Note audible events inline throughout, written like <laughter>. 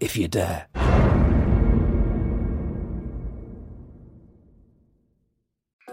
if you dare.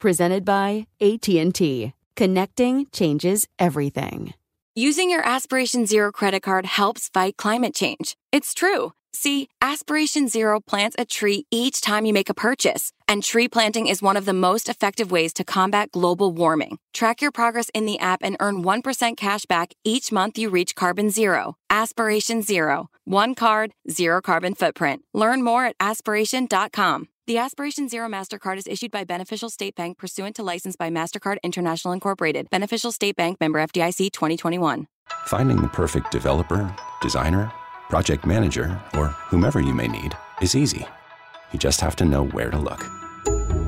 Presented by AT&T. Connecting changes everything. Using your Aspiration Zero credit card helps fight climate change. It's true. See, Aspiration Zero plants a tree each time you make a purchase, and tree planting is one of the most effective ways to combat global warming. Track your progress in the app and earn 1% cash back each month you reach carbon zero. Aspiration Zero. One card, zero carbon footprint. Learn more at aspiration.com. The Aspiration Zero MasterCard is issued by Beneficial State Bank pursuant to license by MasterCard International Incorporated. Beneficial State Bank member FDIC 2021. Finding the perfect developer, designer, project manager, or whomever you may need is easy. You just have to know where to look.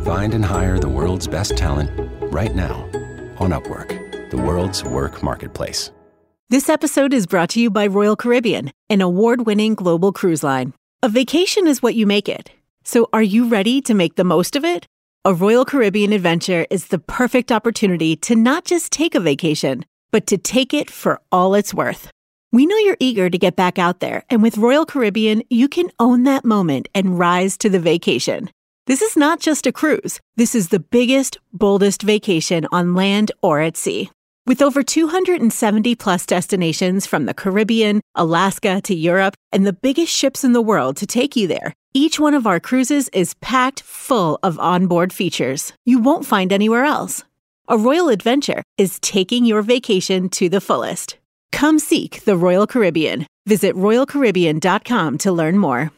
Find and hire the world's best talent right now on Upwork, the world's work marketplace. This episode is brought to you by Royal Caribbean, an award winning global cruise line. A vacation is what you make it. So, are you ready to make the most of it? A Royal Caribbean adventure is the perfect opportunity to not just take a vacation, but to take it for all it's worth. We know you're eager to get back out there, and with Royal Caribbean, you can own that moment and rise to the vacation. This is not just a cruise, this is the biggest, boldest vacation on land or at sea. With over 270 plus destinations from the Caribbean, Alaska to Europe, and the biggest ships in the world to take you there, each one of our cruises is packed full of onboard features you won't find anywhere else. A Royal Adventure is taking your vacation to the fullest. Come seek the Royal Caribbean. Visit royalcaribbean.com to learn more.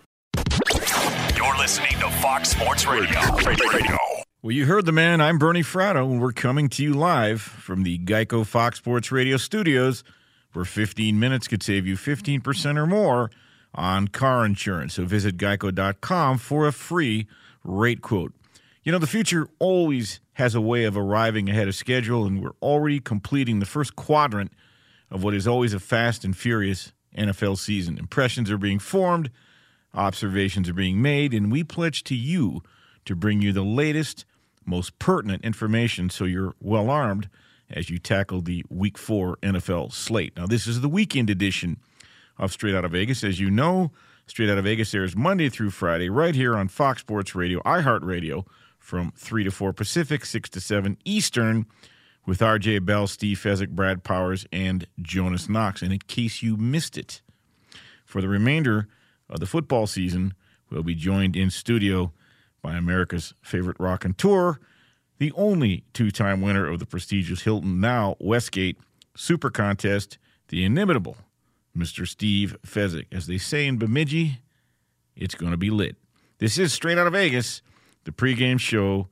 You're listening to Fox Sports Radio. Radio. Well, you heard the man. I'm Bernie Fratto, and we're coming to you live from the Geico Fox Sports Radio studios, where 15 minutes could save you 15% or more on car insurance. So visit geico.com for a free rate quote. You know, the future always has a way of arriving ahead of schedule, and we're already completing the first quadrant of what is always a fast and furious NFL season. Impressions are being formed, observations are being made, and we pledge to you to bring you the latest most pertinent information so you're well armed as you tackle the Week 4 NFL slate. Now, this is the weekend edition of Straight Out of Vegas. As you know, Straight Out of Vegas airs Monday through Friday right here on Fox Sports Radio, iHeartRadio, from 3 to 4 Pacific, 6 to 7 Eastern, with RJ Bell, Steve Fezzik, Brad Powers, and Jonas Knox. And in case you missed it, for the remainder of the football season, we'll be joined in studio by America's favorite rock and tour, the only two time winner of the prestigious Hilton Now Westgate Super Contest, the inimitable Mr. Steve Fezzik. As they say in Bemidji, it's going to be lit. This is Straight Out of Vegas, the pregame show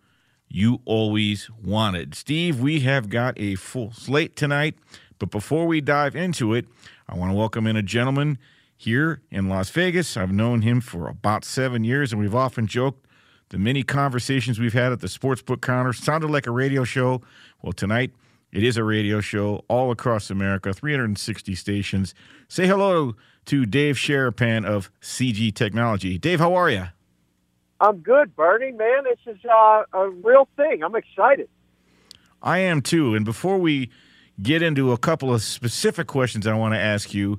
you always wanted. Steve, we have got a full slate tonight, but before we dive into it, I want to welcome in a gentleman. here in Las Vegas. I've known him for about seven years, and we've often joked the many conversations we've had at the sportsbook counter sounded like a radio show. Well, tonight it is a radio show all across America, 360 stations. Say hello to Dave Sharapan of CG Technology. Dave, how are you? I'm good, Bernie. Man, this is uh, a real thing. I'm excited. I am too. And before we get into a couple of specific questions I want to ask you,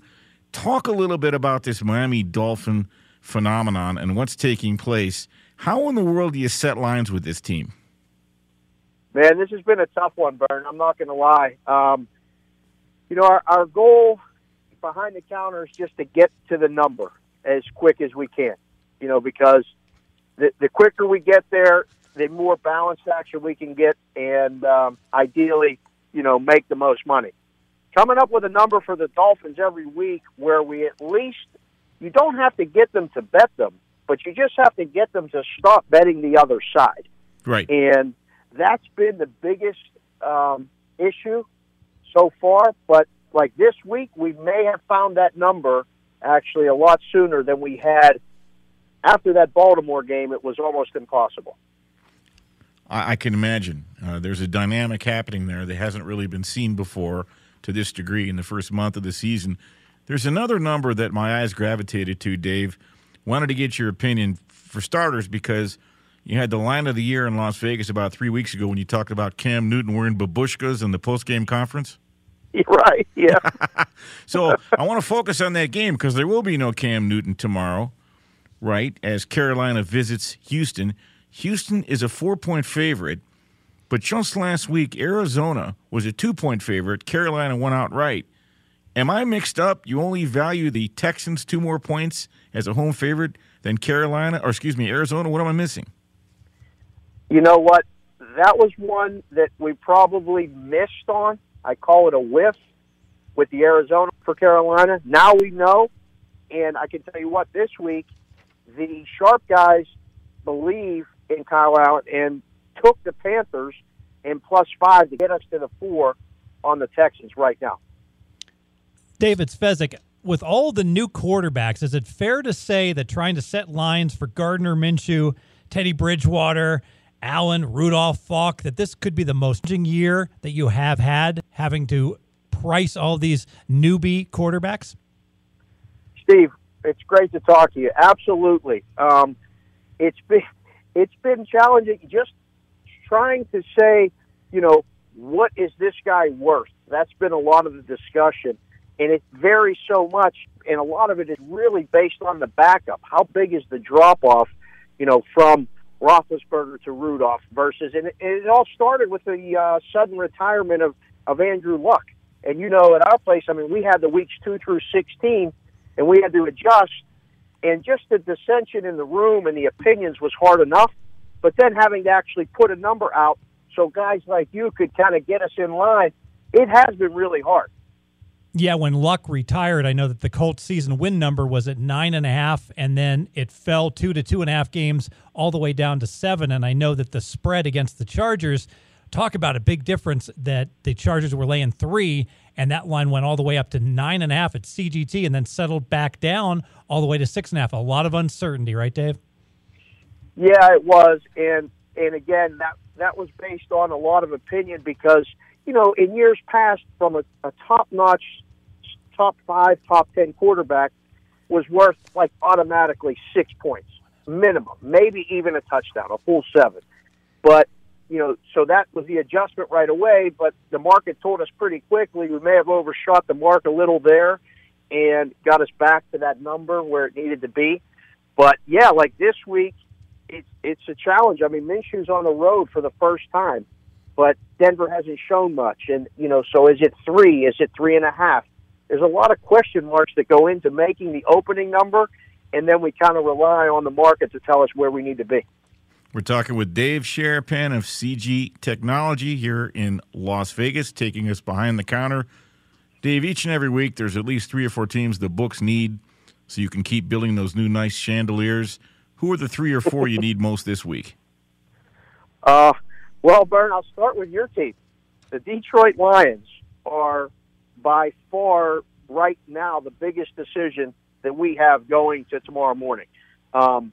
talk a little bit about this Miami Dolphin phenomenon and what's taking place. How in the world do you set lines with this team? Man, this has been a tough one, Bern. I'm not going to lie. Um, you know, our, our goal behind the counter is just to get to the number as quick as we can. You know, because the, the quicker we get there, the more balanced action we can get, and um, ideally, you know, make the most money. Coming up with a number for the Dolphins every week where we at least you don't have to get them to bet them, but you just have to get them to stop betting the other side. Right. And that's been the biggest um, issue so far. But like this week, we may have found that number actually a lot sooner than we had after that Baltimore game. It was almost impossible. I, I can imagine. Uh, there's a dynamic happening there that hasn't really been seen before to this degree in the first month of the season. There's another number that my eyes gravitated to, Dave. Wanted to get your opinion for starters because you had the line of the year in Las Vegas about three weeks ago when you talked about Cam Newton wearing babushkas in the post-game conference. <laughs> Right, yeah. <laughs> so I want to focus on that game because there will be no Cam Newton tomorrow, right? As Carolina visits Houston. Houston is a four-point favorite, but just last week Arizona was a two-point favorite. Carolina won outright. Am I mixed up? You only value the Texans two more points as a home favorite than Carolina, or excuse me, Arizona. What am I missing? You know what? That was one that we probably missed on. I call it a whiff with the Arizona for Carolina. Now we know, and I can tell you what, this week, the sharp guys believe in Kyle Allen and took the Panthers in plus five to get us to the four on the Texans right now. David Fezzik, with all the new quarterbacks, is it fair to say that trying to set lines for Gardner Minshew, Teddy Bridgewater, Allen, Rudolph, Falk, that this could be the most year that you have had having to price all these newbie quarterbacks? Steve, it's great to talk to you. Absolutely. Um, it's been it's been challenging just trying to say, you know, what is this guy worth? That's been a lot of the discussion and it varies so much, and a lot of it is really based on the backup. How big is the drop off, you know, from Roethlisberger to Rudolph versus, and it, it all started with the uh, sudden retirement of of Andrew Luck. And you know, at our place, I mean, we had the weeks two through sixteen, and we had to adjust. And just the dissension in the room and the opinions was hard enough, but then having to actually put a number out so guys like you could kind of get us in line, it has been really hard. Yeah, when Luck retired, I know that the Colts season win number was at nine and a half, and then it fell two to two and a half games all the way down to seven. And I know that the spread against the Chargers, talk about a big difference that the Chargers were laying three, and that line went all the way up to nine and a half at CGT, and then settled back down all the way to six and a half. A lot of uncertainty, right, Dave? Yeah, it was, and and again that that was based on a lot of opinion because you know in years past, from a, a top notch top five, top 10 quarterback was worth like automatically six points minimum, maybe even a touchdown, a full seven. But, you know, so that was the adjustment right away. But the market told us pretty quickly we may have overshot the mark a little there and got us back to that number where it needed to be. But yeah, like this week, it's it's a challenge. I mean, Minshew's on the road for the first time, but Denver hasn't shown much. And you know, so is it three? Is it three and a half? There's a lot of question marks that go into making the opening number, and then we kind of rely on the market to tell us where we need to be. We're talking with Dave Sharapan of CG Technology here in Las Vegas, taking us behind the counter. Dave, each and every week there's at least three or four teams the books need so you can keep building those new nice chandeliers. Who are the three or four you need most this week? Uh, well, Bern, I'll start with your team. The Detroit Lions are by far right now the biggest decision that we have going to tomorrow morning. Um,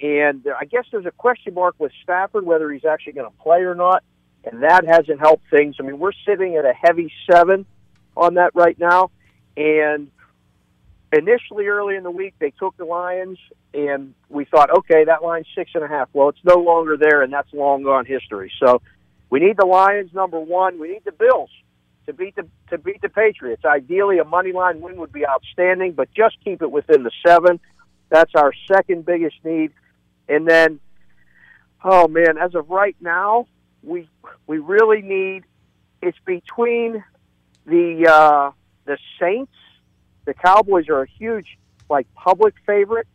and I guess there's a question mark with Stafford whether he's actually going to play or not, and that hasn't helped things. I mean, we're sitting at a heavy seven on that right now, and initially early in the week they took the Lions, and we thought, okay, that line's six and a half. Well, it's no longer there, and that's long gone history. So we need the Lions number one. We need the Bills to beat the to beat the Patriots. Ideally, a money line win would be outstanding, but just keep it within the seven. That's our second biggest need. And then, oh man, as of right now, we we really need. It's between the uh, the Saints. The Cowboys are a huge like public favorite,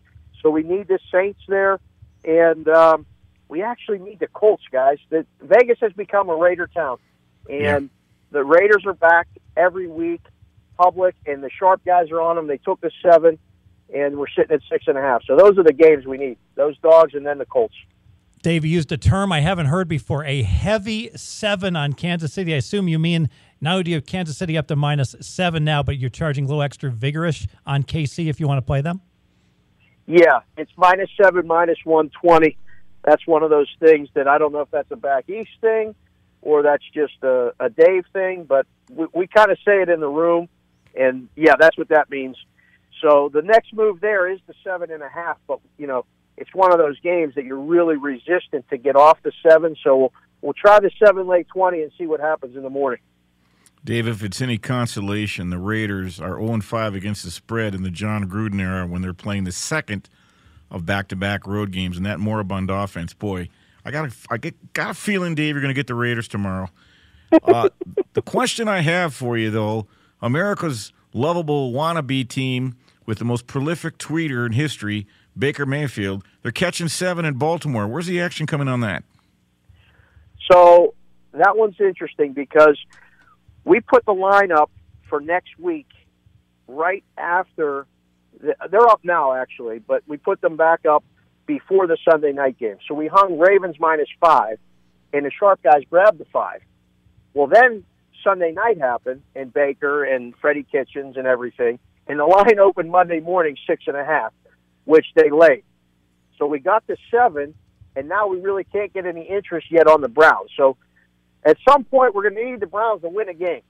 so we need the Saints there, and um, we actually need the Colts, guys. That Vegas has become a Raider town, and. The Raiders are back every week, public, and the sharp guys are on them. They took the seven and we're sitting at six and a half. So those are the games we need. Those dogs, and then the Colts. Dave, used a term I haven't heard before: a heavy seven on Kansas City. I assume you mean now do you have Kansas City up to minus seven now, but you're charging a little extra vigorish on KC if you want to play them. Yeah, it's minus seven, minus one twenty. That's one of those things that I don't know if that's a back east thing or that's just a, a Dave thing, but we, we kind of say it in the room, and yeah, that's what that means. So the next move there is the seven and a half, but you know it's one of those games that you're really resistant to get off the seven. So we'll, we'll try the seven late twenty and see what happens in the morning. Dave, if it's any consolation, the Raiders are 0 5 against the spread in the Jon Gruden era when they're playing the second of back to back road games and that moribund offense. Boy, I got a, I get, got a feeling, Dave, you're going to get the Raiders tomorrow. Uh, <laughs> the question I have for you, though America's lovable wannabe team with the most prolific tweeter in history, Baker Mayfield. They're catching seven in Baltimore. Where's the action coming on that? So that one's interesting because we put the line up for next week right after the, they're up now actually, but we put them back up before the Sunday night game. So we hung Ravens minus five, and the sharp guys grabbed the five. Well, then Sunday night happened, and Baker and Freddie Kitchens and everything, and the line <laughs> opened Monday morning six and a half, which they laid. So we got to seven, and now we really can't get any interest yet on the Browns. So at some point, we're going to need the Browns to win a game.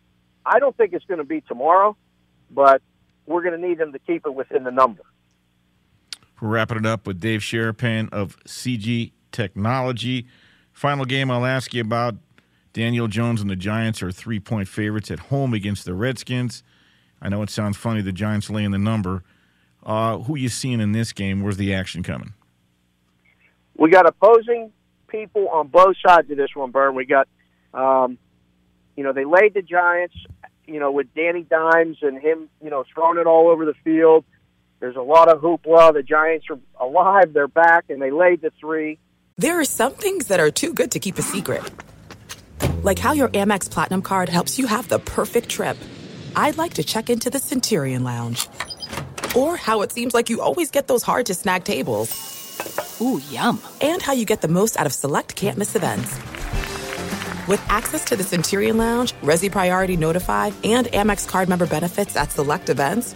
I don't think it's going to be tomorrow, but we're going to need them to keep it within the number. We're wrapping it up with Dave Sharapan of CG Technology. Final game I'll ask you about Daniel Jones and the Giants are three point favorites at home against the Redskins. I know it sounds funny the Giants laying the number. Uh, who you seeing in this game? Where's the action coming? We got opposing people on both sides of this one, Bern. We got, um, you know, they laid the Giants, you know, with Danny Dimes and him, you know, throwing it all over the field. There's a lot of hoopla. The Giants are alive. They're back, and they laid the three. There are some things that are too good to keep a secret, like how your Amex Platinum card helps you have the perfect trip. I'd like to check into the Centurion Lounge. Or how it seems like you always get those hard to snag tables. Ooh, yum. And how you get the most out of select can't miss events. With access to the Centurion Lounge, Resy Priority Notify, and Amex card member benefits at select events,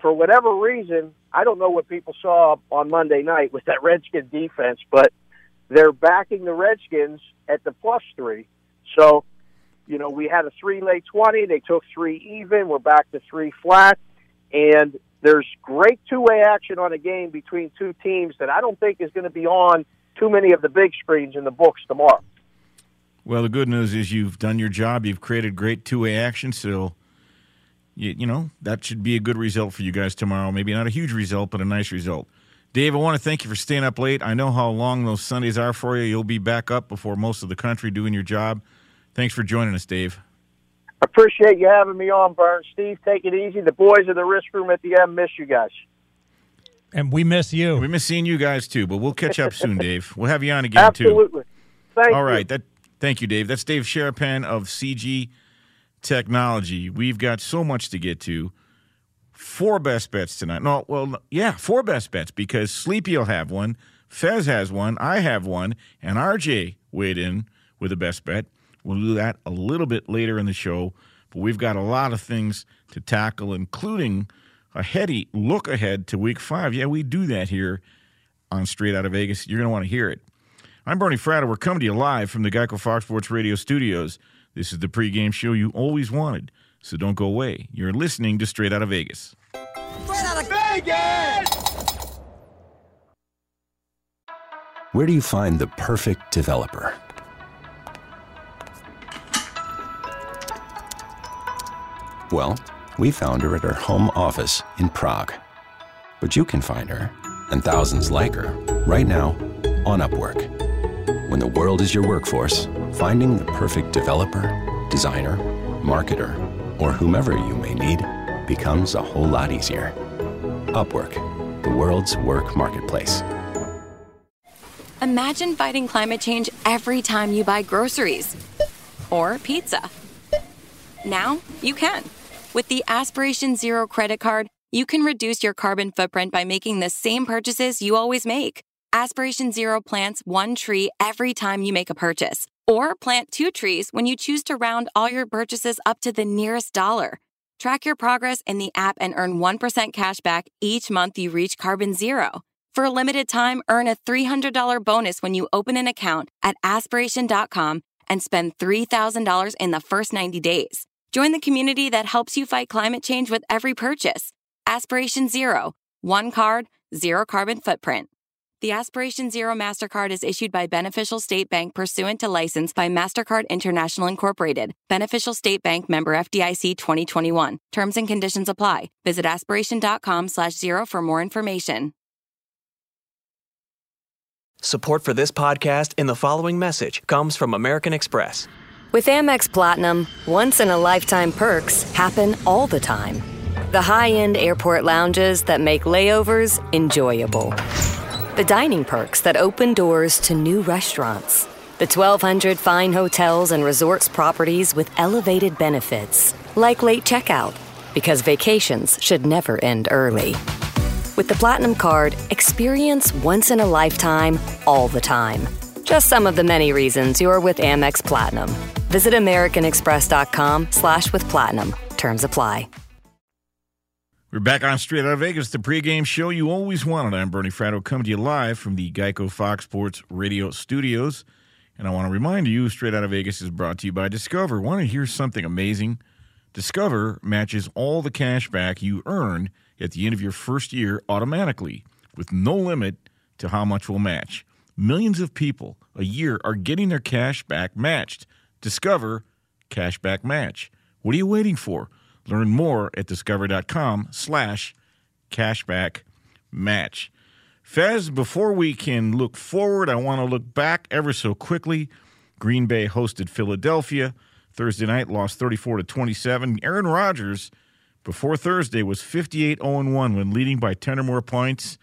For whatever reason, I don't know what people saw on Monday night with that Redskin defense, but they're backing the Redskins at the plus three. So, you know, we had a three late 20. They took three even. We're back to three flat. And there's great two way action on a game between two teams that I don't think is going to be on too many of the big screens in the books tomorrow. Well, the good news is you've done your job. You've created great two-way action. So, you, you know that should be a good result for you guys tomorrow. Maybe not a huge result, but a nice result. Dave, I want to thank you for staying up late. I know how long those Sundays are for you. You'll be back up before most of the country doing your job. Thanks for joining us, Dave. Appreciate you having me on, Burns. Steve, take it easy. The boys in the risk room at the end miss you guys. And we miss you. We miss seeing you guys too, but we'll catch up <laughs> soon, Dave. We'll have you on again too. Absolutely. Thank All you. right. That thank you, Dave. That's Dave Sharapan of CG Technology. We've got so much to get to. Four best bets tonight. No, well, yeah, four best bets because Sleepy will have one, Fez has one, I have one, and RJ weighed in with a best bet. We'll do that a little bit later in the show, but we've got a lot of things to tackle, including a heady look ahead to week five. Yeah, we do that here on Straight Out of Vegas. You're going to want to hear it. I'm Bernie Fratto. We're coming to you live from the Geico Fox Sports Radio studios. This is the pregame show you always wanted, so don't go away. You're listening to Straight Out of Vegas. Straight out of Vegas! Where do you find the perfect developer? Well, we found her at her home office in Prague. But you can find her, and thousands like her, right now on Upwork. When the world is your workforce, finding the perfect developer, designer, marketer, or whomever you may need becomes a whole lot easier. Upwork, the world's work marketplace. Imagine fighting climate change every time you buy groceries or pizza. Now you can. With the Aspiration Zero credit card, you can reduce your carbon footprint by making the same purchases you always make. Aspiration Zero plants one tree every time you make a purchase, or plant two trees when you choose to round all your purchases up to the nearest dollar. Track your progress in the app and earn 1% cash back each month you reach carbon zero. For a limited time, earn a $300 bonus when you open an account at aspiration.com and spend $3,000 in the first 90 days. Join the community that helps you fight climate change with every purchase. Aspiration Zero, one card, zero carbon footprint. The Aspiration Zero MasterCard is issued by Beneficial State Bank pursuant to license by MasterCard International Incorporated. Beneficial State Bank member FDIC 2021. Terms and conditions apply. Visit aspiration.com slash zero for more information. Support for this podcast and the following message comes from American Express. With Amex Platinum, once in a lifetime perks happen all the time. The high end airport lounges that make layovers enjoyable. The dining perks that open doors to new restaurants. The 1,200 fine hotels and resorts properties with elevated benefits. Like late checkout, because vacations should never end early. With the Platinum Card, experience once in a lifetime, all the time. Just some of the many reasons you're with Amex Platinum. Visit AmericanExpress.com slash with Platinum. Terms apply. We're back on Straight Out of Vegas, the pregame show you always wanted. I'm Bernie Fratto, coming to you live from the Geico Fox Sports Radio studios. And I want to remind you, Straight Out of Vegas is brought to you by Discover. Want to hear something amazing? Discover matches all the cash back you earn at the end of your first year automatically, with no limit to how much will match. Millions of people a year are getting their cash back matched. Discover Cashback Match. What are you waiting for? Learn more at discover.com slash cashback match. Fez, before we can look forward, I want to look back ever so quickly. Green Bay hosted Philadelphia Thursday night, lost 34 to 27. Aaron Rodgers before Thursday was 58 0 1 when leading by 10 or more points.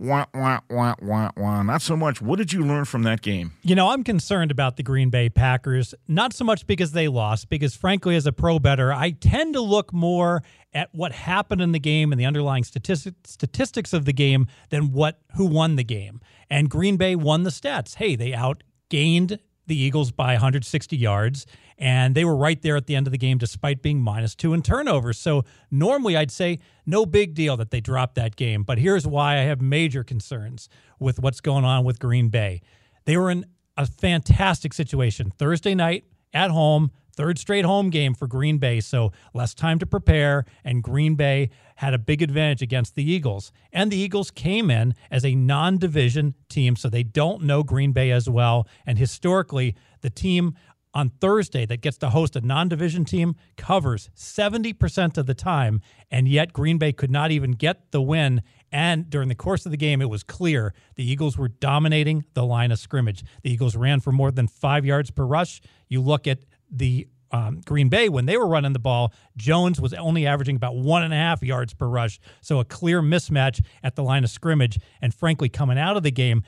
Wah, wah, wah, wah, wah. Not so much. What did you learn from that game? You know, I'm concerned about the Green Bay Packers, not so much because they lost, because frankly, as a pro better, I tend to look more at what happened in the game and the underlying statistic, statistics of the game than what who won the game. And Green Bay won the stats. Hey, they outgained the Eagles by 160 yards, and they were right there at the end of the game despite being minus two in turnovers. So normally I'd say no big deal that they dropped that game. But here's why I have major concerns with what's going on with Green Bay. They were in a fantastic situation Thursday night at home. Third straight home game for Green Bay, so less time to prepare, and Green Bay had a big advantage against the Eagles. And the Eagles came in as a non division team, so they don't know Green Bay as well. And historically, the team on Thursday that gets to host a non division team covers 70% of the time, and yet Green Bay could not even get the win. And during the course of the game, it was clear the Eagles were dominating the line of scrimmage. The Eagles ran for more than five yards per rush. You look at the um, Green Bay when they were running the ball, Jones was only averaging about one and a half yards per rush. So a clear mismatch at the line of scrimmage. And frankly, coming out of the game,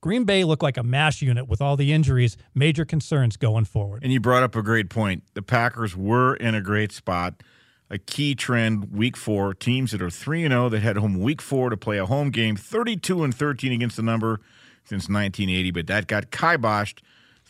Green Bay looked like a mash unit with all the injuries, major concerns going forward. And you brought up a great point. The Packers were in a great spot. A key trend week four teams that are 3 and 0 that head home week four to play a home game, 32 and 13 against the number since 1980, but that got kiboshed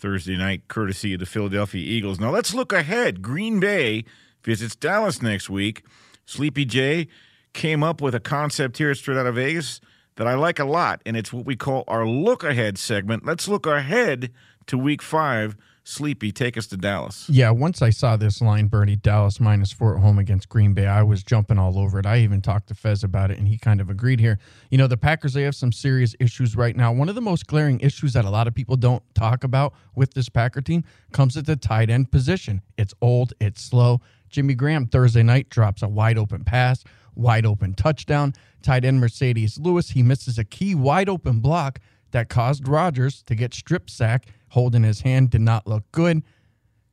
Thursday night, courtesy of the Philadelphia Eagles. Now let's look ahead. Green Bay visits Dallas next week. Sleepy J came up with a concept here straight out of Vegas that I like a lot, and it's what we call our look ahead segment. Let's look ahead to week five Sleepy, take us to Dallas. Yeah, once I saw this line, Bernie, Dallas minus four at home against Green Bay, I was jumping all over it. I even talked to Fez about it, and he kind of agreed here. You know, the Packers, they have some serious issues right now. One of the most glaring issues that a lot of people don't talk about with this Packer team comes at the tight end position. It's old, it's slow. Jimmy Graham Thursday night drops a wide open pass, wide open touchdown. Tight end Marcedes Lewis, he misses a key wide open block that caused Rodgers to get strip sack holding his hand did not look good.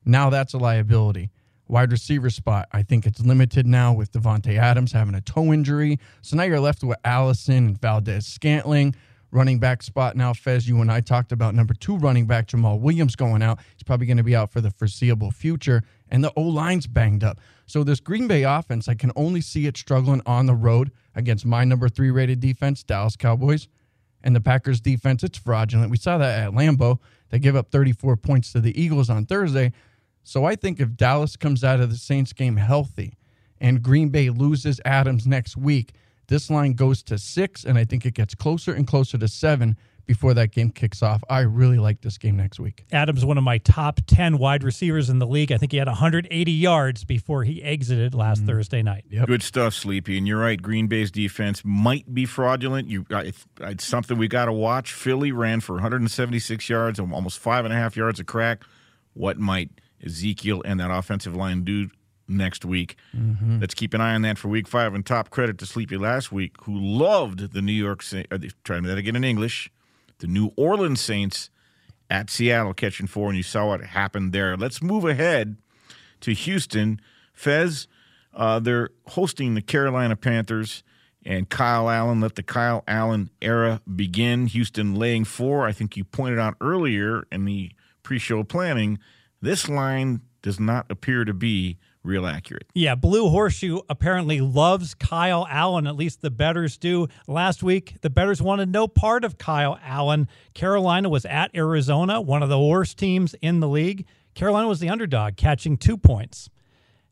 Now that's a liability. Wide receiver spot, I think it's limited now with Davante Adams having a toe injury. So now you're left with Allison and Valdes-Scantling. Running back spot now, Fez, you and I talked about number two running back Jamaal Williams going out. He's probably going to be out for the foreseeable future. And the O line's banged up. So this Green Bay offense, I can only see it struggling on the road against my number three rated defense, Dallas Cowboys. And the Packers defense, it's fraudulent. We saw that at Lambeau. They give up 34 points to the Eagles on Thursday. So I think if Dallas comes out of the Saints game healthy and Green Bay loses Adams next week, this line goes to six, and I think it gets closer and closer to seven before that game kicks off. I really like this game next week. Adams, one of my top 10 wide receivers in the league. I think he had 180 yards before he exited last mm. Thursday night. Yep. Good stuff, Sleepy. And you're right, Green Bay's defense might be fraudulent. You, It's something we got to watch. Philly ran for 176 yards, and almost five and a half yards a crack. What might Ezekiel and that offensive line do next week. Mm-hmm. Let's keep an eye on that for week five. And top credit to Sleepy last week, who loved the New York Saints. Uh, trying to do that again in English the New Orleans Saints at Seattle catching four, and you saw what happened there. Let's move ahead to Houston. Fez, uh, they're hosting the Carolina Panthers, and Kyle Allen. Let the Kyle Allen era begin. Houston laying four. I think you pointed out earlier in the pre show planning, this line does not appear to be real accurate. Yeah, Blue Horseshoe apparently loves Kyle Allen, at least the betters do. Last week, the betters wanted no part of Kyle Allen. Carolina was at Arizona, one of the worst teams in the league. Carolina was the underdog, catching two points.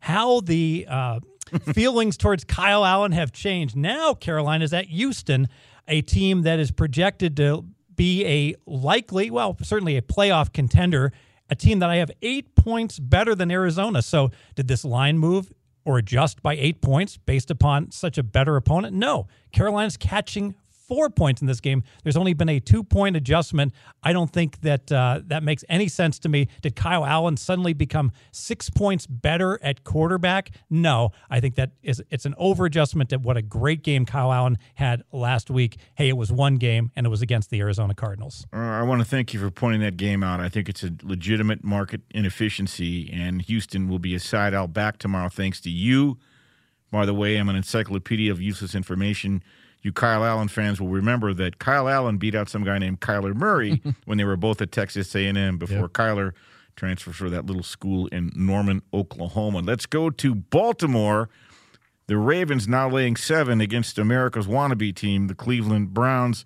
How the uh, <laughs> feelings towards Kyle Allen have changed. Now, Carolina is at Houston, a team that is projected to be a likely, well, certainly a playoff contender a team that I have eight points better than Arizona. So, did this line move or adjust by eight points based upon such a better opponent? No. Carolina's catching four points in this game. There's only been a two point adjustment. I don't think that uh, that makes any sense to me. Did Kyle Allen suddenly become six points better at quarterback? No, I think that is it's an over adjustment at what a great game Kyle Allen had last week. Hey, it was one game and it was against the Arizona Cardinals. Uh, I want to thank you for pointing that game out. I think it's a legitimate market inefficiency, and Houston will be a side out back tomorrow thanks to you By the way, I'm an encyclopedia of useless information. You Kyle Allen fans will remember that Kyle Allen beat out some guy named Kyler Murray <laughs> when they were both at Texas A&M before Yep. Kyler transferred for that little school in Norman, Oklahoma. Let's go to Baltimore. The Ravens now laying seven against America's wannabe team, the Cleveland Browns.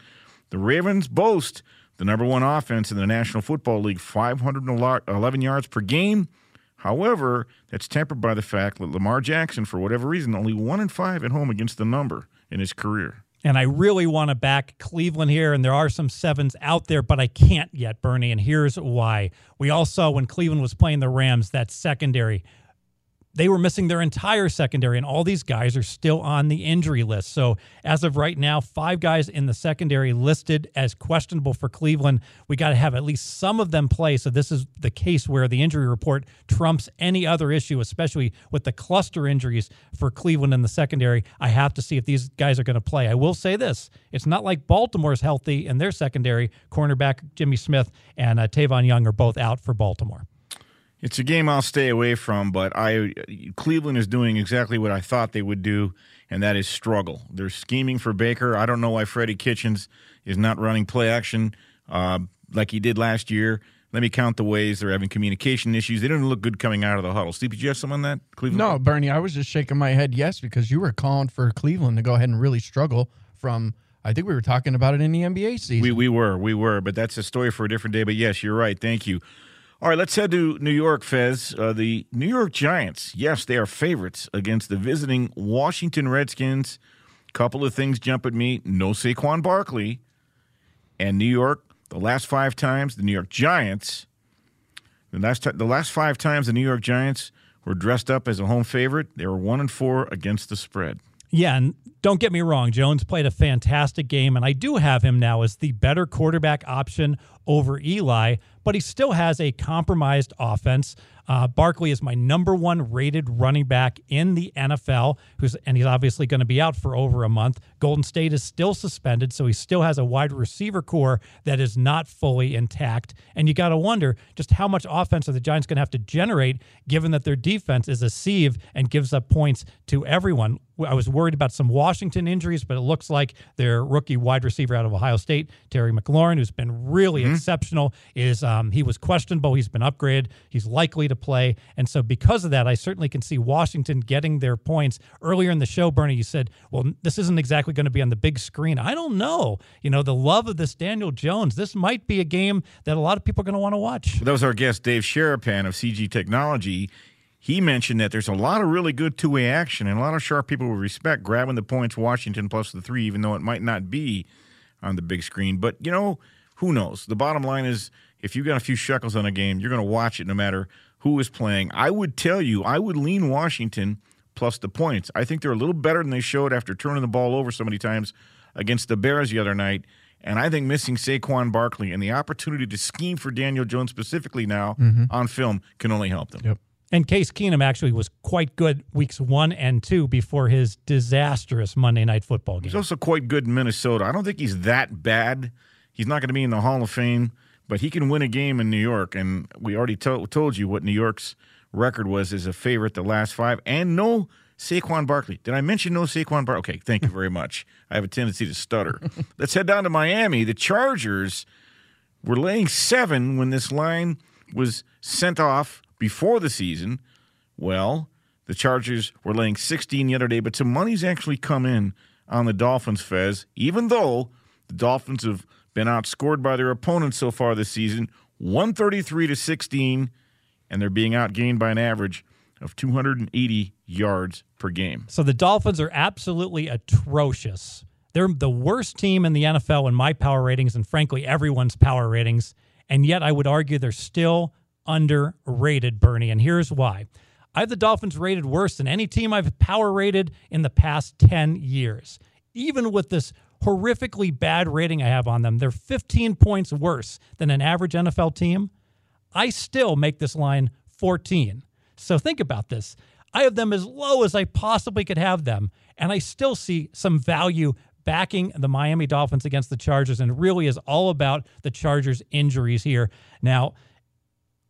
The Ravens boast the number one offense in the National Football League, 511 yards per game. However, that's tempered by the fact that Lamar Jackson, for whatever reason, only one in five at home against the number in his career. And I really want to back Cleveland here, and there are some sevens out there, but I can't yet, Bernie. And here's why. We all saw when Cleveland was playing the Rams, that secondary, they were missing their entire secondary, and all these guys are still on the injury list. So, as of right now, five guys in the secondary listed as questionable for Cleveland. We got to have at least some of them play. So, this is the case where the injury report trumps any other issue, especially with the cluster injuries for Cleveland in the secondary. I have to see if these guys are going to play. I will say this it's not like Baltimore's healthy in their secondary. Cornerback Jimmy Smith and uh, Tavon Young are both out for Baltimore. It's a game I'll stay away from, but I Cleveland is doing exactly what I thought they would do, and that is struggle. They're scheming for Baker. I don't know why Freddie Kitchens is not running play action uh, like he did last year. Let me count the ways they're having communication issues. They didn't look good coming out of the huddle. Steve, did you have some on that? Cleveland? No, Bernie, I was just shaking my head yes because you were calling for Cleveland to go ahead and really struggle from. I think we were talking about it in the NBA season. We we were we were, but that's a story for a different day. But yes, you're right. Thank you. All right, let's head to New York, Fez. Uh, the New York Giants, yes, they are favorites against the visiting Washington Redskins. Couple of things jump at me: no Saquon Barkley, and New York. The last five times the New York Giants, the last ti- the last five times the New York Giants were dressed up as a home favorite, they were one and four against the spread. Yeah, and don't get me wrong, Jones played a fantastic game, and I do have him now as the better quarterback option over Eli, but he still has a compromised offense. Uh, Barkley is my number one rated running back in the NFL, who's and he's obviously going to be out for over a month. Golden Tate is still suspended, so he still has a wide receiver core that is not fully intact. And you got to wonder just how much offense are the Giants going to have to generate, given that their defense is a sieve and gives up points to everyone. I was worried about some Washington injuries, but it looks like their rookie wide receiver out of Ohio State, Terry McLaurin, who's been really exceptional, is um, he was questionable. He's been upgraded. He's likely to play, and so because of that, I certainly can see Washington getting their points. Earlier in the show, Bernie, you said, "Well, this isn't exactly going to be on the big screen." I don't know. You know, the love of this Daniel Jones. This might be a game that a lot of people are going to want to watch. That was our guest, Dave Sharapan of CG Technology. He mentioned that there's a lot of really good two way action and a lot of sharp people with respect grabbing the points Washington plus the three, even though it might not be on the big screen. But, you know, who knows? The bottom line is if you've got a few shekels on a game, you're going to watch it no matter who is playing. I would tell you, I would lean Washington plus the points. I think they're a little better than they showed after turning the ball over so many times against the Bears the other night. And I think missing Saquon Barkley and the opportunity to scheme for Daniel Jones specifically now Mhm. on film can only help them. Yep. And Case Keenum actually was quite good weeks one and two before his disastrous Monday night football game. He's also quite good in Minnesota. I don't think he's that bad. He's not going to be in the Hall of Fame, but he can win a game in New York. And we already to- told you what New York's record was as a favorite the last five. And no Saquon Barkley. Did I mention no Saquon Barkley? Okay, thank you very much. I have a tendency to stutter. <laughs> Let's head down to Miami. The Chargers were laying seven when this line was sent off before the season. Well, the Chargers were laying 16 the other day, but some money's actually come in on the Dolphins, Fez, even though the Dolphins have been outscored by their opponents so far this season, 133 to 16, and they're being outgained by an average of 280 yards per game. So the Dolphins are absolutely atrocious. They're the worst team in the NFL in my power ratings and frankly everyone's power ratings. And yet I would argue they're still underrated, Bernie. And here's why. I have the Dolphins rated worse than any team I've power rated in the past 10 years. Even with this horrifically bad rating I have on them, they're 15 points worse than an average NFL team. I still make this line 14. So think about this. I have them as low as I possibly could have them, and I still see some value backing the Miami Dolphins against the Chargers, and really is all about the Chargers' injuries here. Now,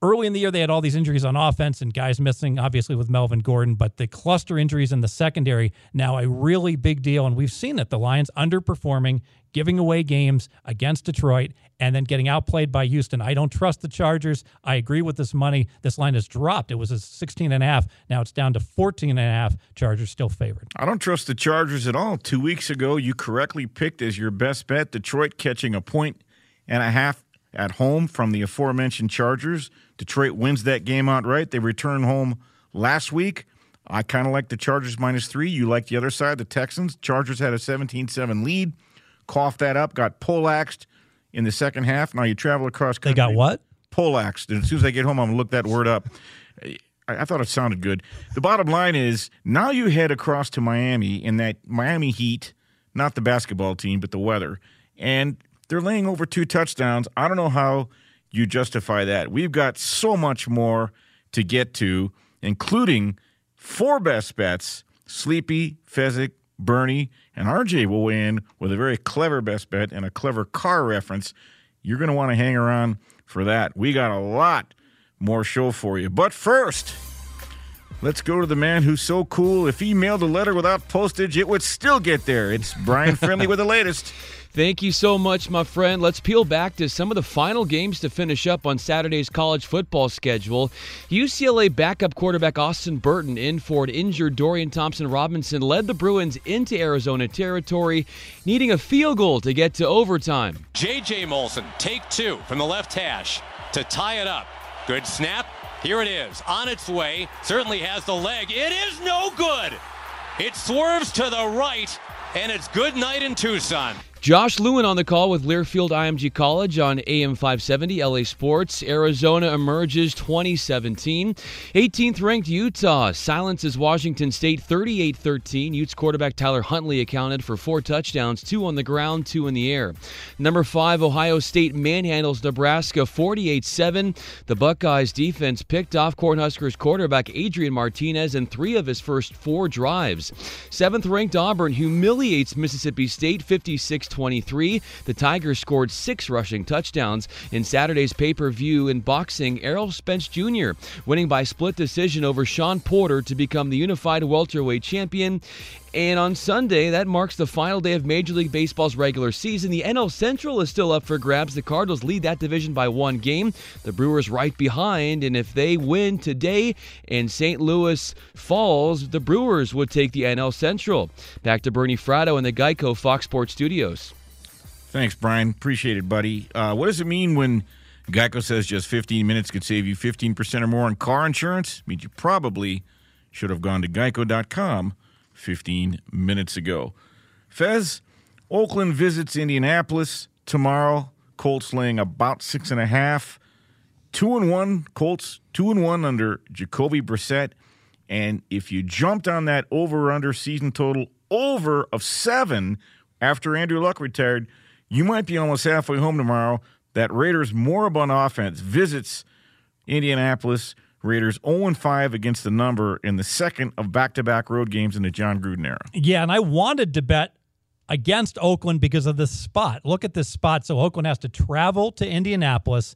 early in the year they had all these injuries on offense and guys missing, obviously with Melvin Gordon, but the cluster injuries in the secondary now a really big deal, and we've seen that the Lions underperforming, giving away games against Detroit, and then getting outplayed by Houston. I don't trust the Chargers. I agree with this money. This line has dropped. It was a 16 and a half. Now it's down to 14 and a half. Chargers still favored. I don't trust the Chargers at all. Two weeks ago, you correctly picked as your best bet Detroit catching a point and a half at home from the aforementioned Chargers. Detroit wins that game outright. They return home last week. I kind of like the Chargers minus three. You like the other side, the Texans. Chargers had a 17 7 lead, coughed that up, got poleaxed in the second half. Now you travel across country. They got what? Poleaxed. And as soon as I get home, I'm going to look that word up. I, I thought it sounded good. The bottom line is now you head across to Miami in that Miami Heat, not the basketball team, but the weather. And they're laying over two touchdowns. I don't know how you justify that. We've got so much more to get to, including four best bets. Sleepy, Fezzik, Bernie, and RJ will weigh in with a very clever best bet and a clever car reference. You're going to want to hang around for that. We got a lot more show for you. But first, let's go to the man who's so cool. If he mailed a letter without postage, it would still get there. It's Brian Friendly with the latest. <laughs> Thank you so much, my friend. Let's peel back to some of the final games to finish up on Saturday's college football schedule. UCLA backup quarterback Austin Burton in for an injured Dorian Thompson Robinson led the Bruins into Arizona territory, needing a field goal to get to overtime. J.J. Molson, take two from the left hash to tie it up. Good snap. Here it is, on its way. Certainly has the leg. It is no good. It swerves to the right, and it's good night in Tucson. Josh Lewin on the call with Learfield IMG College on AM 570 LA Sports. Arizona emerges 2017. 18th ranked Utah silences Washington State 38 13. Utes quarterback Tyler Huntley accounted for four touchdowns, two on the ground, two in the air. Number five, Ohio State manhandles Nebraska 48 7. The Buckeyes defense picked off Cornhuskers quarterback Adrian Martinez in three of his first four drives. Seventh ranked Auburn humiliates Mississippi State 56 23. The Tigers scored six rushing touchdowns in Saturday's pay per view in boxing. Errol Spence Jr. winning by split decision over Shawn Porter to become the unified welterweight champion. And on Sunday, that marks the final day of Major League Baseball's regular season. The NL Central is still up for grabs. The Cardinals lead that division by one game. The Brewers right behind, and if they win today and St. Louis falls, the Brewers would take the NL Central. Back to Bernie Fratto in the Geico Fox Sports Studios. Thanks, Brian. Appreciate it, buddy. Uh, what does it mean when Geico says just 15 minutes could save you 15% or more on car insurance? Means you probably should have gone to geico.com 15 minutes ago. Fez, Oakland visits Indianapolis tomorrow. Colts laying about six and a half. Two and one, Colts, two and one under Jacoby Brissett. And if you jumped on that over under season total over of seven after Andrew Luck retired, you might be almost halfway home tomorrow. That Raiders moribund offense visits Indianapolis. Raiders 0 5 against the number in the second of back to back road games in the Jon Gruden era. Yeah, and I wanted to bet against Oakland because of this spot. Look at this spot. So Oakland has to travel to Indianapolis.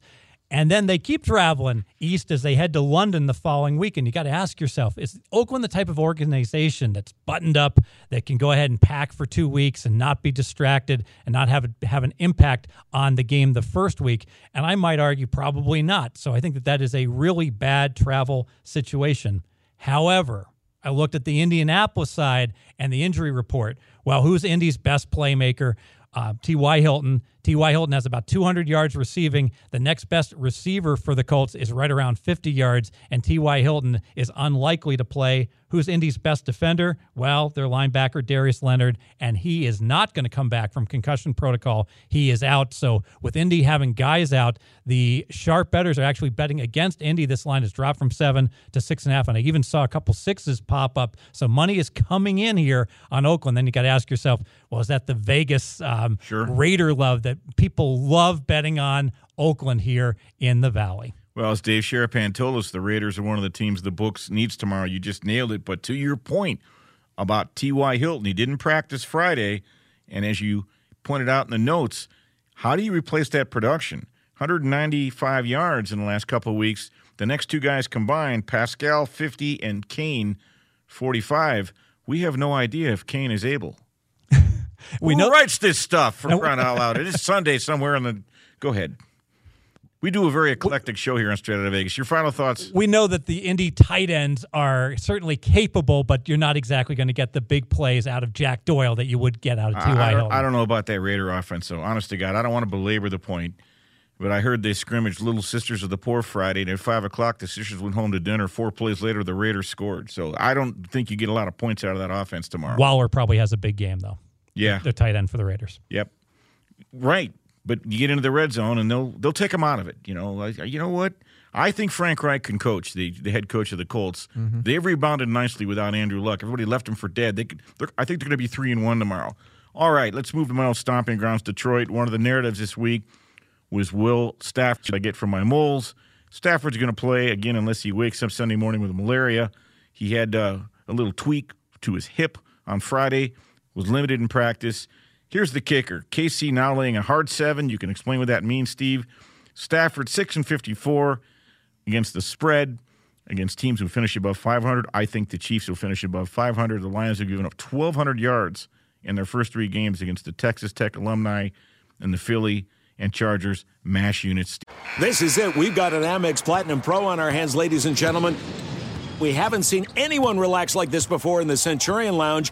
And then they keep traveling east as they head to London the following week. And you got to ask yourself is Oakland the type of organization that's buttoned up, that can go ahead and pack for two weeks and not be distracted and not have, have an impact on the game the first week? And I might argue probably not. So I think that that is a really bad travel situation. However, I looked at the Indianapolis side and the injury report. Well, who's Indy's best playmaker? Uh, T.Y. Hilton. T.Y. Hilton has about 200 yards receiving. The next best receiver for the Colts is right around 50 yards, and T.Y. Hilton is unlikely to play. Who's Indy's best defender? Well, their linebacker, Darius Leonard, and he is not going to come back from concussion protocol. He is out. So, with Indy having guys out, the sharp bettors are actually betting against Indy. This line has dropped from seven to six and a half, and I even saw a couple sixes pop up. So, money is coming in here on Oakland. Then you got to ask yourself, well, is that the Vegas um, sure. Raider love that people love betting on Oakland here in the Valley? Well, as Dave Sharapan told us, the Raiders are one of the teams the books needs tomorrow. You just nailed it. But to your point about T.Y. Hilton, he didn't practice Friday. And as you pointed out in the notes, how do you replace that production? 195 yards in the last couple of weeks. The next two guys combined, Pascal 50 and Cain 45. We have no idea if Cain is able. We Who know- writes this stuff for crying out loud. It is <laughs> Sunday somewhere in the. Go ahead. We do a very eclectic show here on Straight Out of Vegas. Your final thoughts? We know that the Indy tight ends are certainly capable, but you're not exactly going to get the big plays out of Jack Doyle that you would get out of T.Y. I, I, don't, I don't know about that Raider offense, so honest to God, I don't want to belabor the point. But I heard they scrimmaged Little Sisters of the Poor Friday, and at 5 o'clock, the sisters went home to dinner. Four plays later, the Raiders scored. So I don't think you get a lot of points out of that offense tomorrow. Waller probably has a big game, though. Yeah. The tight end for the Raiders. Yep. Right. But you get into the red zone and they'll they'll take him out of it. You know, like you know what? I think Frank Reich can coach the, the head coach of the Colts. Mhm. They've rebounded nicely without Andrew Luck. Everybody left him for dead. They could, I think they're going to be three and one tomorrow. All right, let's move to my old stomping grounds, Detroit. One of the narratives this week was Will Stafford. should I get from my moles. Stafford's going to play again unless he wakes up Sunday morning with malaria. He had uh, a little tweak to his hip on Friday. Was limited in practice. Here's the kicker: KC now laying a hard seven. You can explain what that means, Steve. Stafford six and fifty-four against the spread against teams who finish above 500. I think the Chiefs will finish above 500. The Lions have given up 1,200 yards in their first three games against the Texas Tech alumni and the Philly and Chargers mash units. This is it. We've got an Amex Platinum Pro on our hands, ladies and gentlemen. We haven't seen anyone relax like this before in the Centurion Lounge.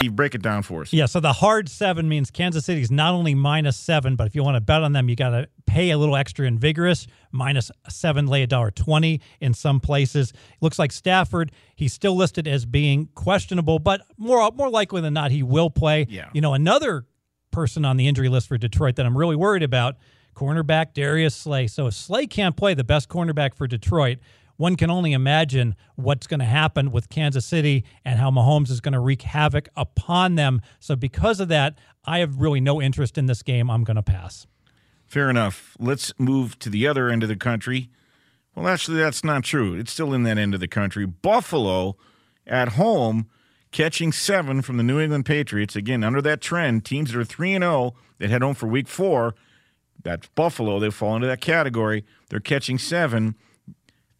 Steve, break it down for us. Yeah, so the hard seven means Kansas City is not only minus seven, but if you want to bet on them, you got to pay a little extra in vigorish. Minus seven, lay a dollar twenty in some places. Looks like Stafford. He's still listed as being questionable, but more more likely than not, he will play. Yeah. You know, another person on the injury list for Detroit that I'm really worried about, cornerback Darius Slay. So if Slay can't play, the best cornerback for Detroit, one can only imagine what's going to happen with Kansas City and how Mahomes is going to wreak havoc upon them. So because of that, I have really no interest in this game. I'm going to pass. Fair enough. Let's move to the other end of the country. Well, actually, that's not true. It's still in that end of the country. Buffalo at home catching seven from the New England Patriots. Again, under that trend, teams that are 3 and 0 that head home for week four, that's Buffalo. They fall into that category. They're catching seven,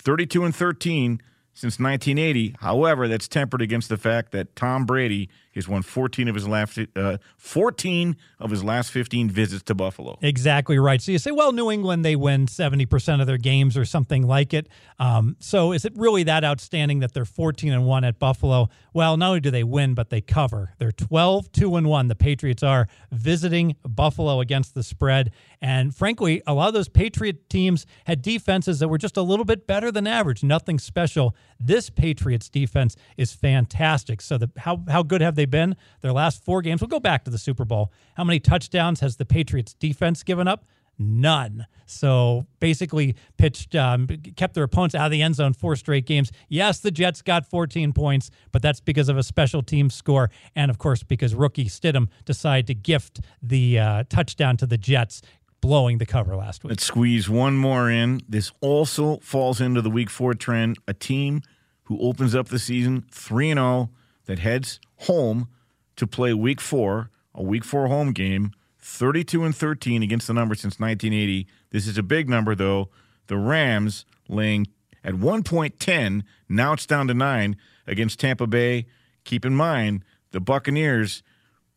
32 and 13 since 1980. However, that's tempered against the fact that Tom Brady has won 14 of his last uh, 14 of his last 15 visits to Buffalo. Exactly right. So you say, well, New England, they win 70% of their games or something like it. Um, so is it really that outstanding that they're 14 and 1 at Buffalo? Well, not only do they win, but they cover. They're 12 2 and 1. The Patriots are visiting Buffalo against the spread. And frankly, a lot of those Patriot teams had defenses that were just a little bit better than average, nothing special. This Patriots defense is fantastic. So the how how good have they been? Their last four games. We'll go back to the Super Bowl. How many touchdowns has the Patriots defense given up? None. So basically, pitched, um, kept their opponents out of the end zone four straight games. Yes, the Jets got 14 points, but that's because of a special team score. And of course, because rookie Stidham decided to gift the uh, touchdown to the Jets, blowing the cover last week. Let's squeeze one more in. This also falls into the week four trend. A team who opens up the season 3 0 that heads home to play week four, a week four home game 32 and 13 against the number since 1980. This is a big number, though. The Rams laying at one point 10. Now it's down to nine against Tampa Bay. Keep in mind, the Buccaneers,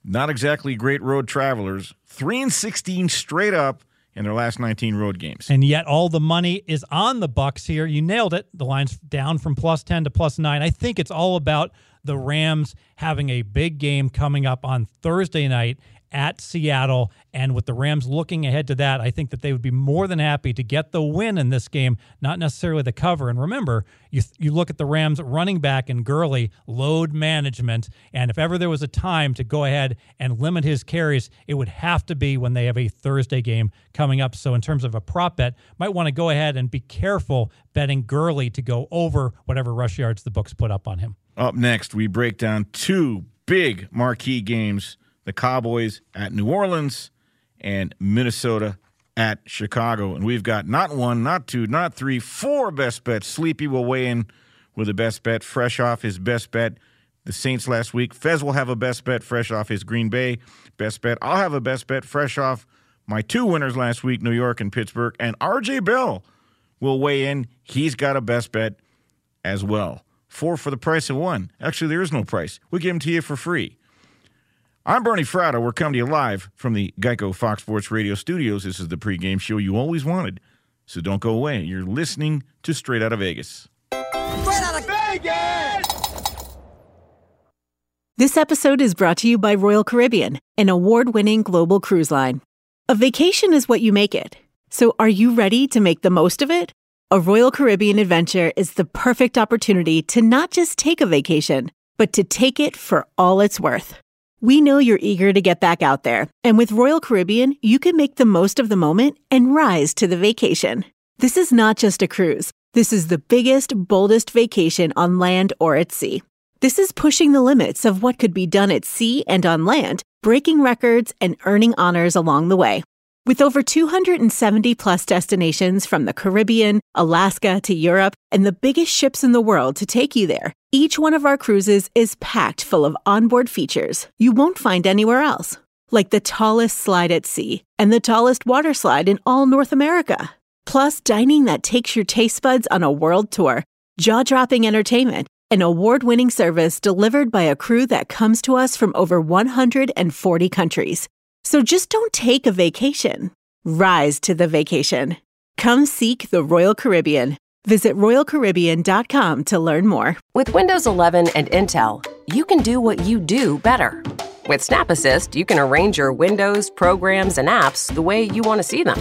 not exactly great road travelers, 3 and 16 straight up in their last 19 road games. And yet all the money is on the Bucks here. You nailed it. The line's down from plus 10 to plus 9. I think it's all about the Rams having a big game coming up on Thursday night at Seattle. And with the Rams looking ahead to that, I think that they would be more than happy to get the win in this game, not necessarily the cover. And remember, you you look at the Rams running back and Gurley load management, and if ever there was a time to go ahead and limit his carries, it would have to be when they have a Thursday game coming up. So in terms of a prop bet, might want to go ahead and be careful betting Gurley to go over whatever rush yards the books put up on him. Up next, we break down two big marquee games the Cowboys at New Orleans, and Minnesota at Chicago. And we've got not one, not two, not three, four best bets. Sleepy will weigh in with a best bet, fresh off his best bet. The Saints last week. Fez will have a best bet fresh off his Green Bay best bet. I'll have a best bet fresh off my two winners last week, New York and Pittsburgh. And RJ Bell will weigh in. He's got a best bet as well. Four for the price of one. Actually, there is no price. We give them to you for free. I'm Bernie Fratto. We're coming to you live from the Geico Fox Sports Radio studios. This is the pregame show you always wanted. So don't go away. You're listening to Straight Out of Vegas. Straight out of Vegas! This episode is brought to you by Royal Caribbean, an award winning global cruise line. A vacation is what you make it. So are you ready to make the most of it? A Royal Caribbean adventure is the perfect opportunity to not just take a vacation, but to take it for all it's worth. We know you're eager to get back out there, and with Royal Caribbean, you can make the most of the moment and rise to the vacation. This is not just a cruise. This is the biggest, boldest vacation on land or at sea. This is pushing the limits of what could be done at sea and on land, breaking records and earning honors along the way. With over 270 plus destinations from the Caribbean, Alaska to Europe, and the biggest ships in the world to take you there, each one of our cruises is packed full of onboard features you won't find anywhere else. Like the tallest slide at sea and the tallest water slide in all North America. Plus, dining that takes your taste buds on a world tour, jaw dropping entertainment, and award winning service delivered by a crew that comes to us from over 140 countries. So just don't take a vacation. Rise to the vacation. Come seek the Royal Caribbean. Visit RoyalCaribbean.com to learn more. With Windows 11 and Intel, you can do what you do better. With Snap Assist, you can arrange your windows, programs, and apps the way you want to see them.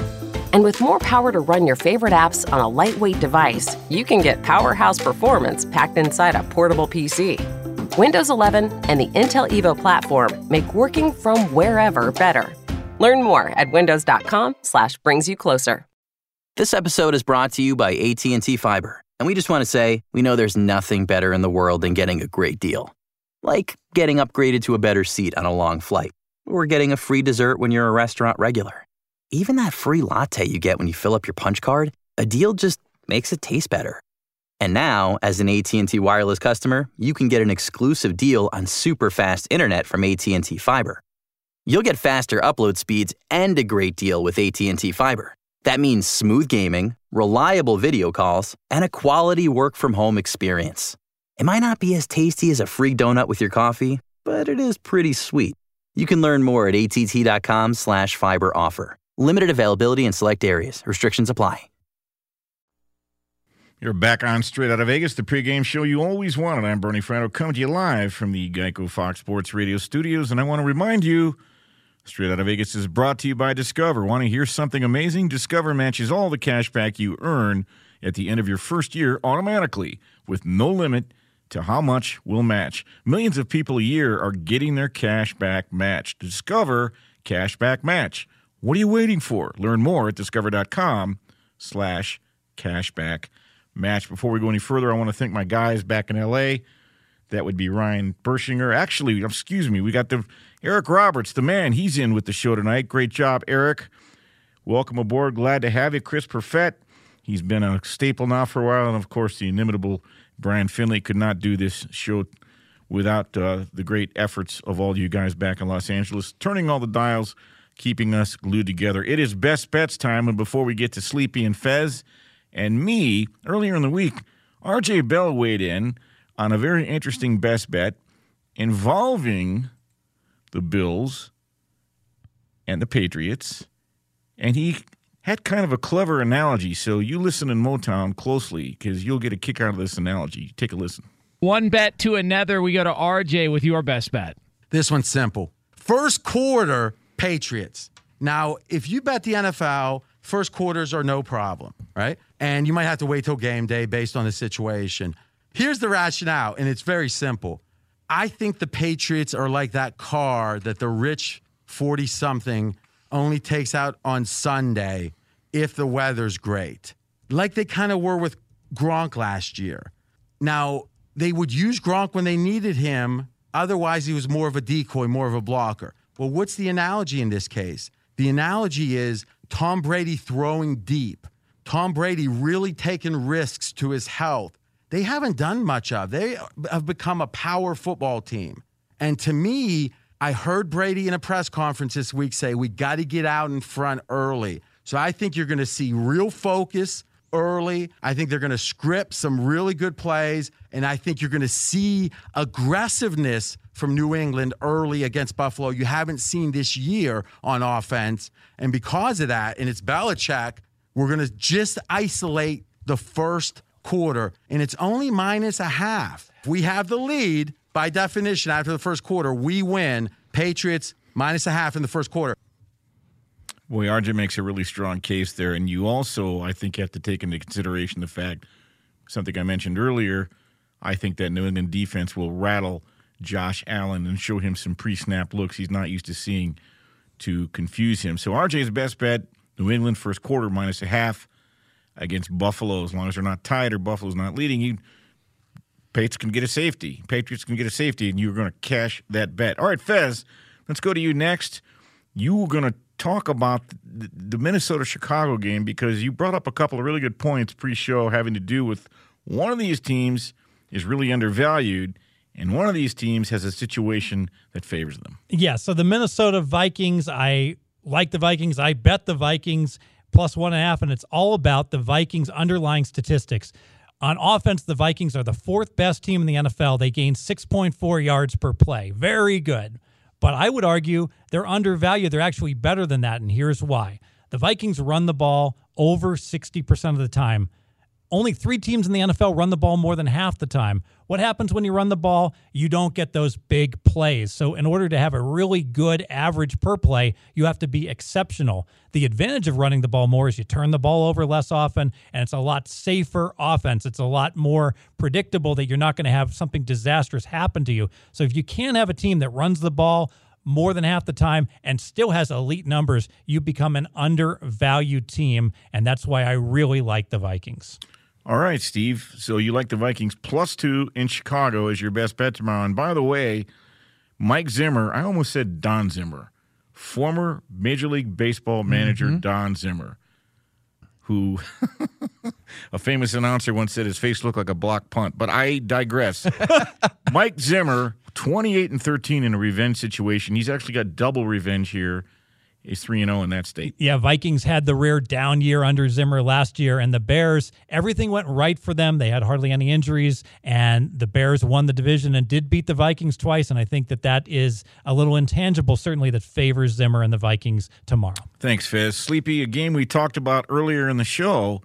And with more power to run your favorite apps on a lightweight device, you can get powerhouse performance packed inside a portable PC. Windows 11 and the Intel Evo platform make working from wherever better. Learn more at windows.com slash brings you closer. This episode is brought to you by AT&T Fiber. And we just want to say, we know there's nothing better in the world than getting a great deal. Like getting upgraded to a better seat on a long flight, or getting a free dessert when you're a restaurant regular. Even that free latte you get when you fill up your punch card, a deal just makes it taste better. And now, as an AT&T wireless customer, you can get an exclusive deal on super fast internet from AT&T Fiber. You'll get faster upload speeds and a great deal with AT&T Fiber. That means smooth gaming, reliable video calls, and a quality work from home experience. It might not be as tasty as a free donut with your coffee, but it is pretty sweet. You can learn more at att.com slash fiber offer. Limited availability in select areas. Restrictions apply. You're back on Straight Out of Vegas, the pregame show you always wanted. I'm Bernie Fratto, coming to you live from the Geico Fox Sports Radio studios. And I want to remind you, Straight Out of Vegas is brought to you by Discover. Want to hear something amazing? Discover matches all the cash back you earn at the end of your first year automatically with no limit to how much will match. Millions of people a year are getting their cash back match. Discover Cashback Match. What are you waiting for? Learn more at discover.com slash cashback match. Before we go any further, I want to thank my guys back in LA. That would be Ryan Bershinger. Actually, excuse me, we got the Eric Roberts, the man. He's in with the show tonight. Great job, Eric. Welcome aboard. Glad to have you. Chris Perfett. He's been a staple now for a while. And of course, the inimitable Brian Finley could not do this show without uh, the great efforts of all you guys back in Los Angeles, turning all the dials, keeping us glued together. It is best bets time. And before we get to Sleepy and Fez and me, earlier in the week, RJ Bell weighed in on a very interesting best bet involving the Bills and the Patriots. And he had kind of a clever analogy. So you listen in Motown closely because you'll get a kick out of this analogy. Take a listen. One bet to another. We go to RJ with your best bet. This one's simple. First quarter, Patriots. Now, if you bet the NFL, first quarters are no problem, right? And you might have to wait till game day based on the situation. Here's the rationale, and it's very simple. I think the Patriots are like that car that the rich 40 something only takes out on Sunday if the weather's great, like they kind of were with Gronk last year. Now, they would use Gronk when they needed him. Otherwise, he was more of a decoy, more of a blocker. Well, what's the analogy in this case? The analogy is Tom Brady throwing deep, Tom Brady really taking risks to his health. They haven't done much of. They have become a power football team. And to me, I heard Brady in a press conference this week say, we got to get out in front early. So I think you're going to see real focus early. I think they're going to script some really good plays. And I think you're going to see aggressiveness from New England early against Buffalo you haven't seen this year on offense. And because of that, and it's Belichick, we're going to just isolate the first quarter. And it's only minus a half. We have the lead, by definition, after the first quarter, we win. Patriots minus a half in the first quarter. Boy, RJ makes a really strong case there. And you also, I think, have to take into consideration the fact something I mentioned earlier. I think that New England defense will rattle Josh Allen and show him some pre snap looks he's not used to seeing to confuse him. So RJ's best bet New England first quarter minus a half against Buffalo. As long as they're not tied or Buffalo's not leading, you Patriots can get a safety. Patriots can get a safety, and you're going to cash that bet. All right, Fez, let's go to you next. You were going to talk about the Minnesota Chicago game because you brought up a couple of really good points pre show having to do with one of these teams is really undervalued, and one of these teams has a situation that favors them. Yeah, so the Minnesota Vikings, I like the Vikings. I bet the Vikings plus one and a half, and it's all about the Vikings' underlying statistics. On offense, the Vikings are the fourth best team in the NFL. They gain 6.4 yards per play. Very good. But I would argue they're undervalued. They're actually better than that. And here's why the Vikings run the ball over 60% of the time. Only three teams in the NFL run the ball more than half the time. What happens when you run the ball? You don't get those big plays. So, in order to have a really good average per play, you have to be exceptional. The advantage of running the ball more is you turn the ball over less often, and it's a lot safer offense. It's a lot more predictable that you're not going to have something disastrous happen to you. So, if you can't have a team that runs the ball, more than half the time and still has elite numbers, you become an undervalued team. And that's why I really like the Vikings. All right, Steve. So you like the Vikings plus two in Chicago as your best bet tomorrow. And by the way, Mike Zimmer, I almost said Don Zimmer, former Major League Baseball manager mm-hmm. Don Zimmer, who <laughs> a famous announcer once said his face looked like a block punt. But I digress. <laughs> Mike Zimmer, 28 and 13 in a revenge situation. He's actually got double revenge here is 3 0 in that state. Yeah, Vikings had the rare down year under Zimmer last year, and the Bears, everything went right for them. They had hardly any injuries, and the Bears won the division and did beat the Vikings twice. And I think that that is a little intangible, certainly, that favors Zimmer and the Vikings tomorrow. Thanks, Fez. Sleepy, a game we talked about earlier in the show.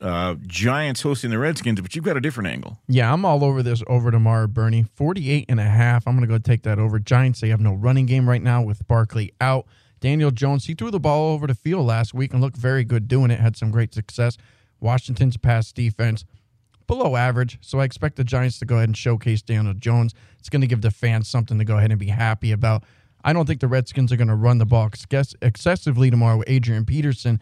Uh, Giants hosting the Redskins, but you've got a different angle. Yeah, I'm all over this over tomorrow, Bernie. 48 and a half. I'm going to go take that over. Giants, they have no running game right now with Barkley out. Daniel Jones, he threw the ball over the field last week and looked very good doing it, had some great success. Washington's pass defense below average. So I expect the Giants to go ahead and showcase Daniel Jones. It's going to give the fans something to go ahead and be happy about. I don't think the Redskins are going to run the ball excessively tomorrow with Adrian Peterson.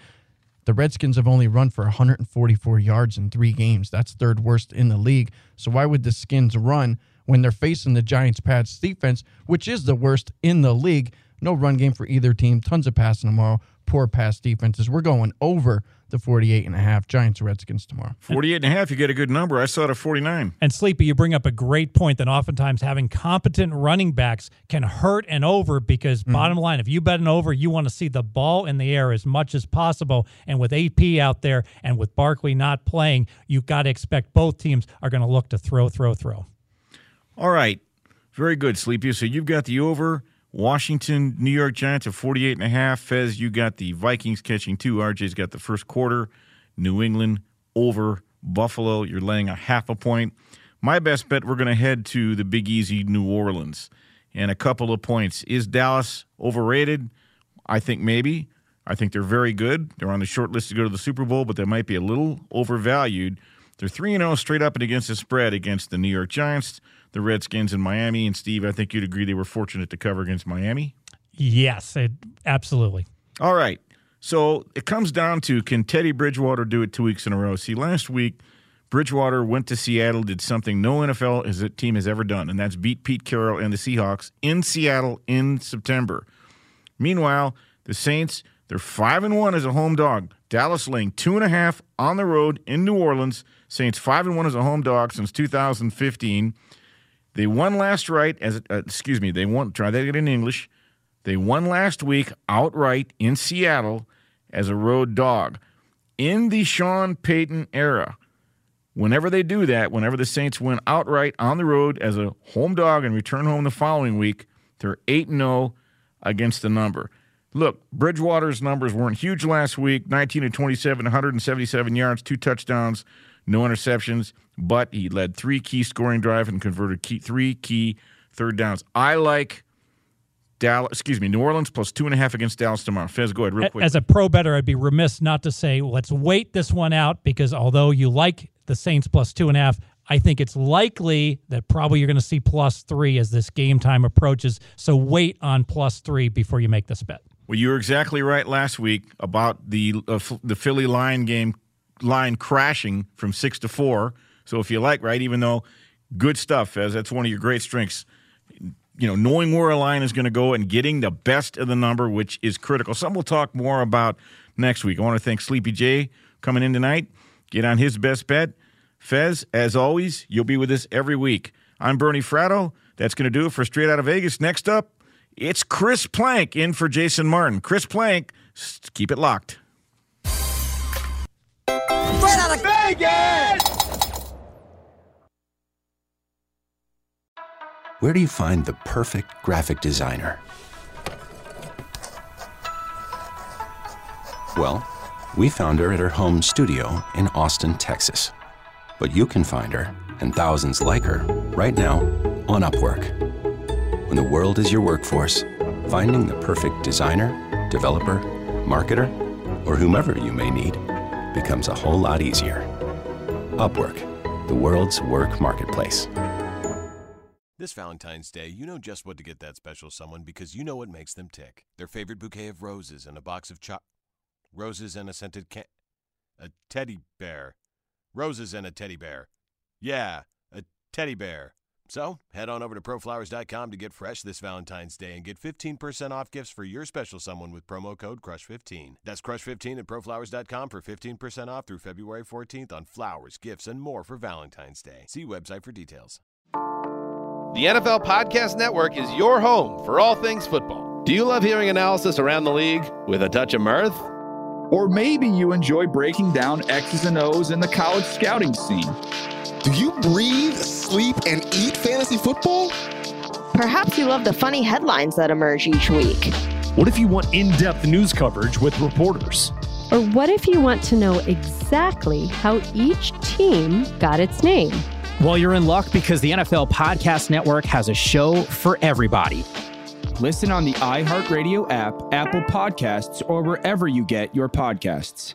The Redskins have only run for 144 yards in three games. That's third worst in the league. So why would the Skins run when they're facing the Giants' pass defense, which is the worst in the league? No run game for either team. Tons of passing tomorrow. Poor pass defenses. We're going over the 48 and a half Giants Redskins tomorrow. 48 and a half, you get a good number. I saw it at 49. And Sleepy, you bring up a great point that oftentimes having competent running backs can hurt an over because mm-hmm. bottom line, if you bet an over, you want to see the ball in the air as much as possible. And with AP out there and with Barkley not playing, you've got to expect both teams are going to look to throw, throw, throw. All right. Very good, Sleepy. So you've got the over Washington, New York Giants at 48 and a half. Fez, you got the Vikings catching two. RJ's got the first quarter. New England over Buffalo. You're laying a half a point. My best bet, we're going to head to the Big Easy, New Orleans. And a couple of points. Is Dallas overrated? I think maybe. I think they're very good. They're on the short list to go to the Super Bowl, but they might be a little overvalued. They're 3 0 straight up and against the spread against the New York Giants the Redskins in Miami. And Steve, I think you'd agree they were fortunate to cover against Miami. Yes, it, absolutely. All right. So it comes down to can Teddy Bridgewater do it two weeks in a row? See, last week, Bridgewater went to Seattle, did something no NFL team has ever done, and that's beat Pete Carroll and the Seahawks in Seattle in September. Meanwhile, the Saints, they're five and one as a home dog. Dallas laying two and a half on the road in New Orleans. Saints five and one as a home dog since 2015. They won last right as uh, excuse me, they won try that in English. They won last week outright in Seattle as a road dog. In the Sean Payton era, whenever they do that, whenever the Saints win outright on the road as a home dog and return home the following week, they're 8 0 against the number. Look, Bridgewater's numbers weren't huge last week 19 to 27, 177 yards, two touchdowns, no interceptions, but he led three key scoring drives and converted key, three key third downs. I like Dallas, excuse me, New Orleans plus two and a half against Dallas tomorrow. Fez, go ahead real quick. As a pro bettor, I'd be remiss not to say let's wait this one out because although you like the Saints plus two and a half, I think it's likely that probably you're going to see plus three as this game time approaches. So wait on plus three before you make this bet. Well, you were exactly right last week about the uh, the Philly line game line crashing from six to four. So if you like, right, even though good stuff, as that's one of your great strengths, you know, knowing where a line is going to go and getting the best of the number, which is critical. Some we'll talk more about next week. I want to thank Sleepy J coming in tonight. Get on his best bet. Fez, as always, you'll be with us every week. I'm Bernie Fratto. That's going to do it for Straight Out of Vegas. Next up, it's Chris Plank in for Jason Martin. Chris Plank, keep it locked. Straight out of Vegas! Where do you find the perfect graphic designer? Well, we found her at her home studio in Austin, Texas. But you can find her, and thousands like her, right now on Upwork. When the world is your workforce, finding the perfect designer, developer, marketer, or whomever you may need becomes a whole lot easier. Upwork, the world's work marketplace. This Valentine's Day, you know just what to get that special someone because you know what makes them tick. Their favorite bouquet of roses and a box of cho- roses and a scented can a teddy bear. Roses and a teddy bear. Yeah, a teddy bear. So, head on over to proflowers.com to get fresh this Valentine's Day and get 15% off gifts for your special someone with promo code CRUSH15. That's CRUSH15 at proflowers.com for 15% off through February 14th on flowers, gifts, and more for Valentine's Day. See website for details. The NFL Podcast Network is your home for all things football. Do you love hearing analysis around the league with a touch of mirth? Or maybe you enjoy breaking down X's and O's in the college scouting scene. Do you breathe, sleep, and eat fantasy football? Perhaps you love the funny headlines that emerge each week. What if you want in depth news coverage with reporters? Or what if you want to know exactly how each team got its name? Well, you're in luck because the NFL Podcast Network has a show for everybody. Listen on the iHeartRadio app, Apple Podcasts, or wherever you get your podcasts.